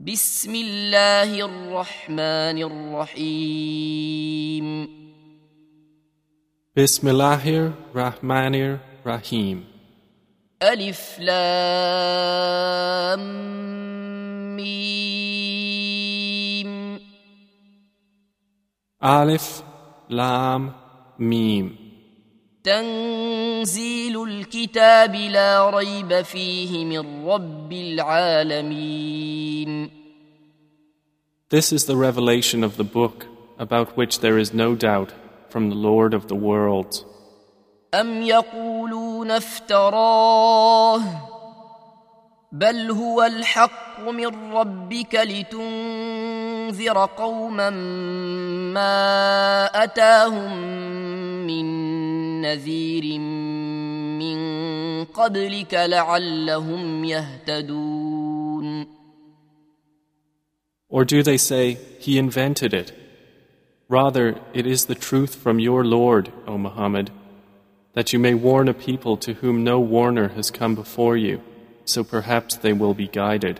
بسم الله الرحمن الرحيم. بسم الله الرحمن الرحيم ألف لام ميم. ألف لام ميم. تنزيل الكتاب لا ريب فيه من رب العالمين This is the revelation of the book about which there is no doubt from the Lord of the worlds. أم يقولون افتراه بل هو الحق من ربك لتنذر قوما ما أتاهم نذير من قبلك لعلهم يهتدون Or do they say, He invented it? Rather, it is the truth from your Lord, O Muhammad, that you may warn a people to whom no warner has come before you, so perhaps they will be guided.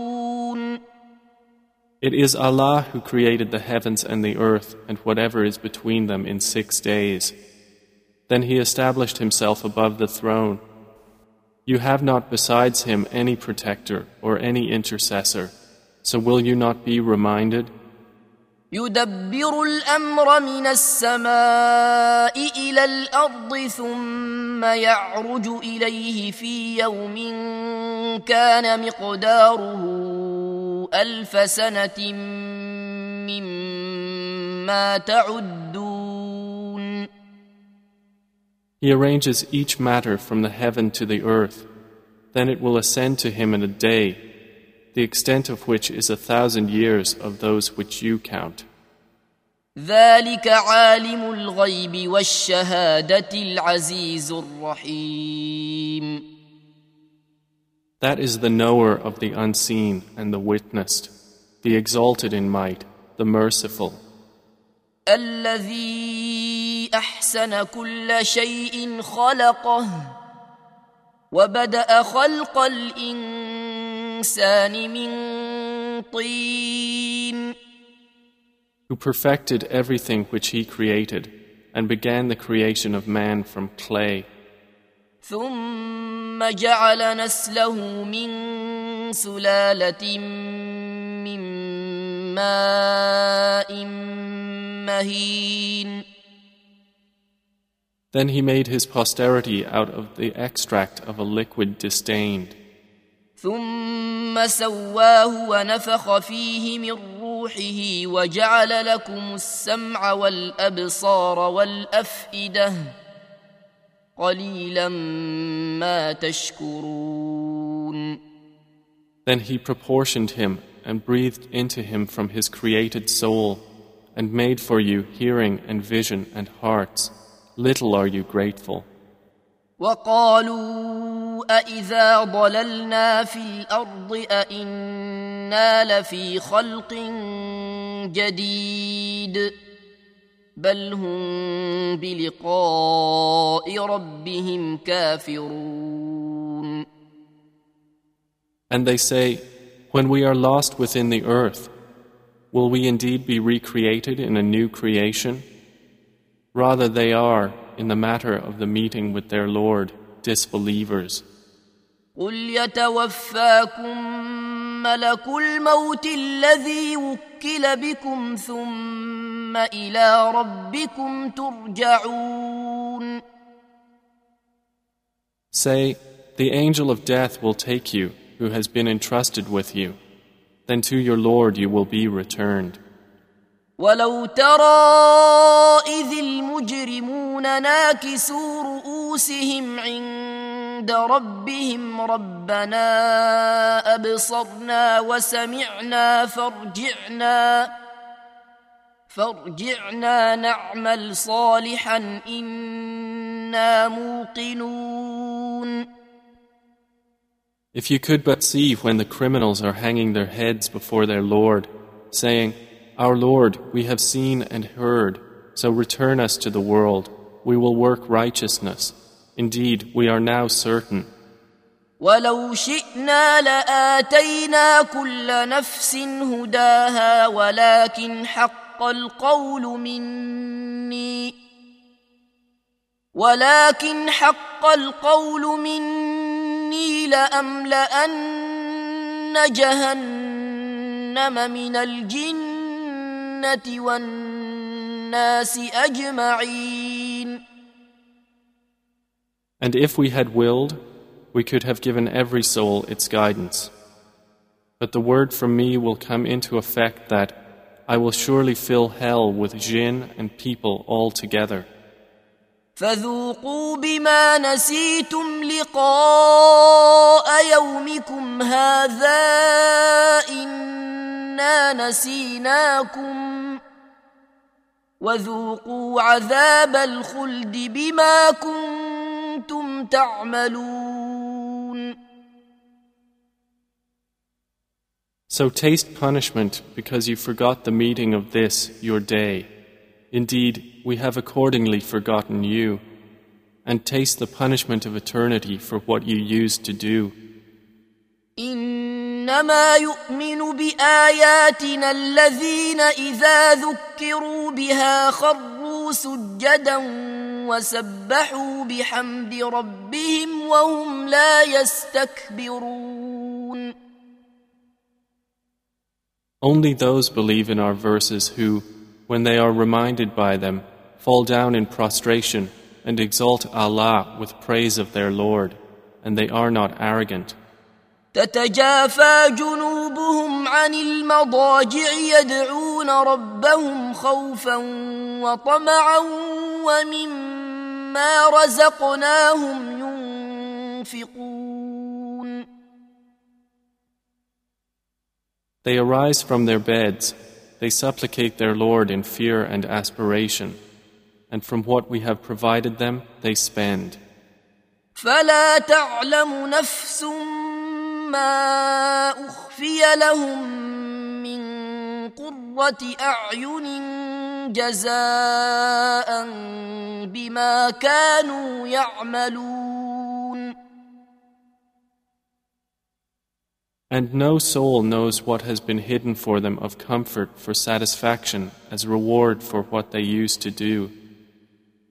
It is Allah who created the heavens and the earth and whatever is between them in six days. Then He established Himself above the throne. You have not besides Him any protector or any intercessor, so will you not be reminded? يدبر الامر من السماء الى الارض ثم يعرج اليه في يوم كان مقداره الف سنه مما تعدون He arranges each matter from the heaven to the earth. Then it will ascend to Him in a day, the extent of which is a thousand years of those which you count. ذلك عالم الغيب والشهاده العزيز الرحيم That is the knower of the unseen and the witnessed, the exalted in might, the merciful, الذي احسن كل شيء خلقه وبدا خلق الانسان من طين who perfected everything which He created and began the creation of man from clay. ثم جعل نسله من سلالة من ماء مهين Then He made His posterity out of the extract of a liquid disdained. ثم سواه ونفخ فيه من روحه وجعل لكم السمع والأبصار والأفئدة قليلا ما تشكرون Then He proportioned Him and breathed into Him from His created soul and made for you hearing and vision and hearts. Little are you grateful. وقالوا أإذا ضللنا في الأرض أإنا لفي خلق جديد بل هم بلقاء ربهم كافرون And they say, When we are lost within the earth, will we indeed be recreated in a new creation? Rather, they are, in the matter of the meeting with their Lord, disbelievers. قل يتوفاكم ملك الموت الذي وكل بكم ثم إلى ربكم ترجعون Say, The angel of death will take you, who has been entrusted with you. Then to your Lord you will be returned. ولو ترى إذ المجرمون ناكسوا رؤوسهم عند ربهم ربنا أبصرنا وسمعنا فارجعنا فارجعنا نعمل صالحا إنا موقنون If you could but see when the criminals are hanging their heads before their Lord, saying, Our Lord, we have seen and heard, so return us to the world. We will work righteousness. Indeed, we are now certain. ولو شئنا لآتينا كل نفس هداها ولكن حق القول مني ولكن حق القول مني لأملأن جهنم من الجنة والناس أجمعين And if we had willed, we could have given every soul its guidance. But the word from me will come into effect that I will surely fill hell with jinn and people all together. فذوقوا بما نسيتم لقاء يومكم هذا إنا نسيناكم وذوقوا عذاب الخلد بما كنتم تعملون So taste punishment because you forgot the meeting of this, your day. Indeed, we have accordingly forgotten you. And taste the punishment of eternity for what you used to do. إنما يؤمن بآياتنا الذين إذا ذكروا بها خروا سجدا وسبحوا بحمد ربهم وهم لا يستكبرون Only those believe in our verses who, when they are reminded by them, fall down in prostration and exalt Allah with praise of their Lord, and they are not arrogant. تتجافى جنوبهم عن المضاجع يدعون ربهم خوفا وطمعا ومما رزقناهم ينفقون They arise from their beds, they supplicate their Lord in fear and aspiration, and from what we have provided them, they spend. فلا تعلم نفس ما أخفي لهم من قرة أعين جزاء بما كانوا يعملون And no soul knows what has been hidden for them of comfort for satisfaction as reward for what they used to do.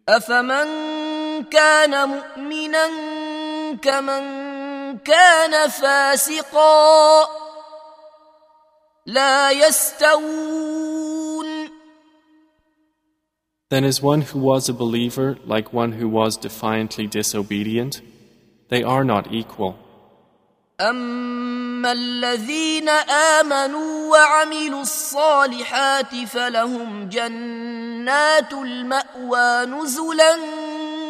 أفمن كان مؤمنا كمن كان فاسقا لا يستوون Then is one who was a believer like one who was defiantly disobedient? They are not equal. أما الذين آمنوا وعملوا الصالحات فلهم جنات المأوى نزلا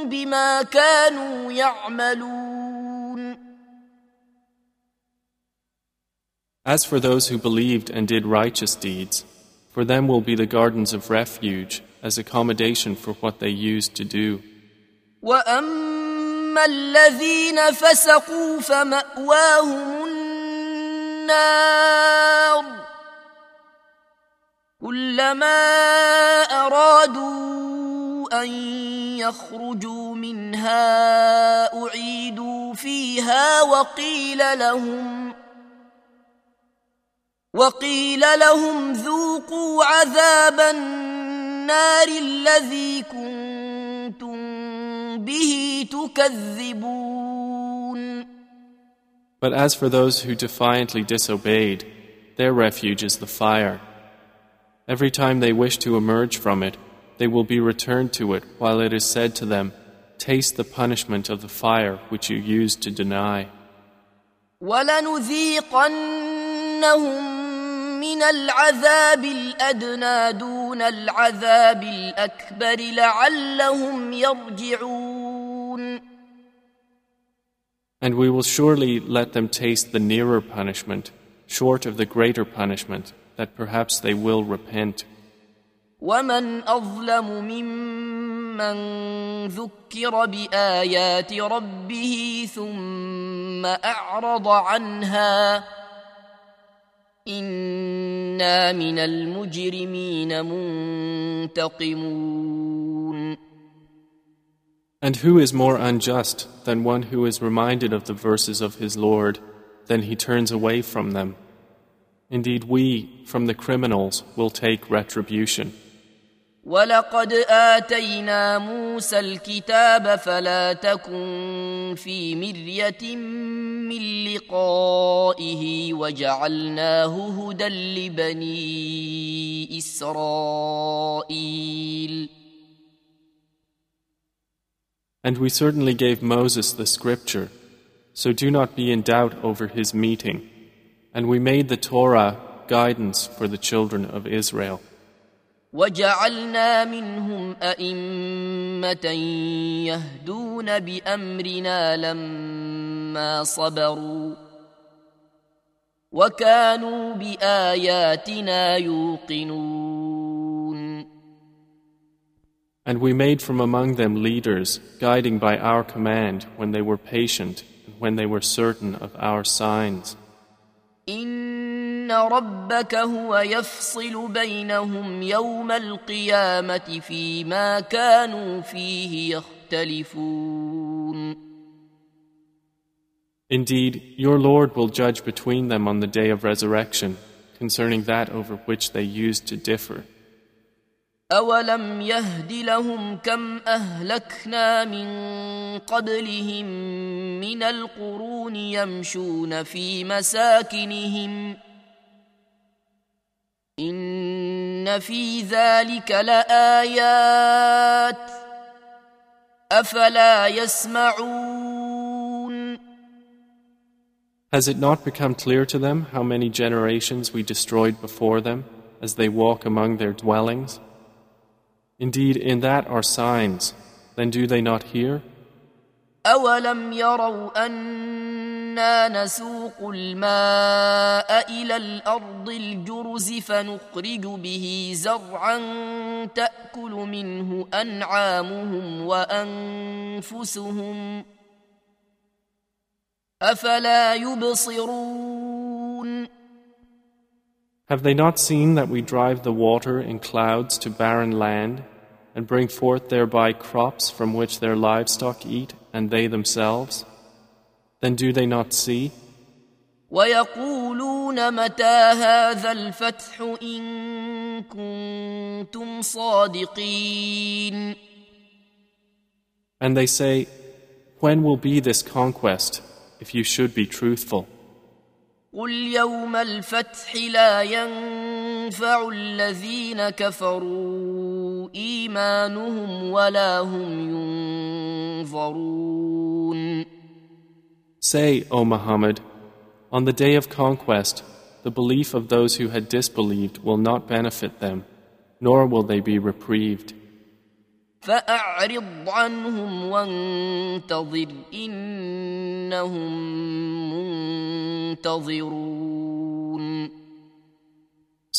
بما كانوا يعملون As for those who believed and did righteous deeds, for them will be the gardens of refuge as accommodation for what they used to do. وأما الذين فسقوا فمأواهم النار كلما أرادوا أن يخرجوا منها أعيدوا فيها وقيل لهم وقيل لهم ذوقوا عذاب النار الذي كنتم به تكذبون But as for those who defiantly disobeyed, their refuge is the fire. Every time they wish to emerge from it, they will be returned to it while it is said to them, Taste the punishment of the fire which you used to deny. ولنذيقنهم من العذاب الأدنى دون العذاب الأكبر لعلهم يرجعون And we will surely let them taste the nearer punishment, short of the greater punishment, that perhaps they will repent. ومن اظلم ممن ذكر بايات ربه ثم اعرض عنها انا من المجرمين منتقمون And who is more unjust than one who is reminded of the verses of his Lord, then he turns away from them? Indeed, we, from the criminals, will take retribution. ولقد آتينا موسى الكتاب فلا تكن في مرية من لقائه وجعلناه هدى لبني إسرائيل And we certainly gave Moses the scripture, so do not be in doubt over his meeting. And we made the Torah guidance for the children of Israel. وجعلنا منهم أئمة يهدون بأمرنا لما صبروا وكانوا بآياتنا يوقنون And we made from among them leaders, guiding by our command when they were patient and when they were certain of our signs. إن ربك هو يفصل بينهم يوم القيامة فيما كانوا فيه يختلفون Indeed, your Lord will judge between them on the day of resurrection concerning that over which they used to differ. أولم يهد لهم كم أهلكنا من قبلهم من القرون يمشون في مساكنهم إن في ذلك لآيات أفلا يسمعون Has it not become clear to them how many generations we destroyed before them as they walk among their dwellings? Indeed, in that are signs. Then do they not hear? أولم يروا أنا نسوق الماء إلى الأرض الجرز فنخرج به زرعا تأكل منه أنعامهم وأنفسهم أفلا يبصرون Have they not seen that we drive the water in clouds to barren land and bring forth thereby crops from which their livestock eat and they themselves? Then do they not see? ويقولون متى هذا الفتح إن كنتم صادقين And they say, When will be this conquest, if you should be truthful? قل يوم الفتح لا ينفع الذين كفروا إيمانهم ولا هم ينظرون Say, O Muhammad, on the day of conquest, the belief of those who had disbelieved will not benefit them, nor will they be reprieved. فأعرض عنهم وانتظر إنهم منتظرون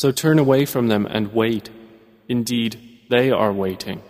so turn away from them and wait. Indeed, they are waiting.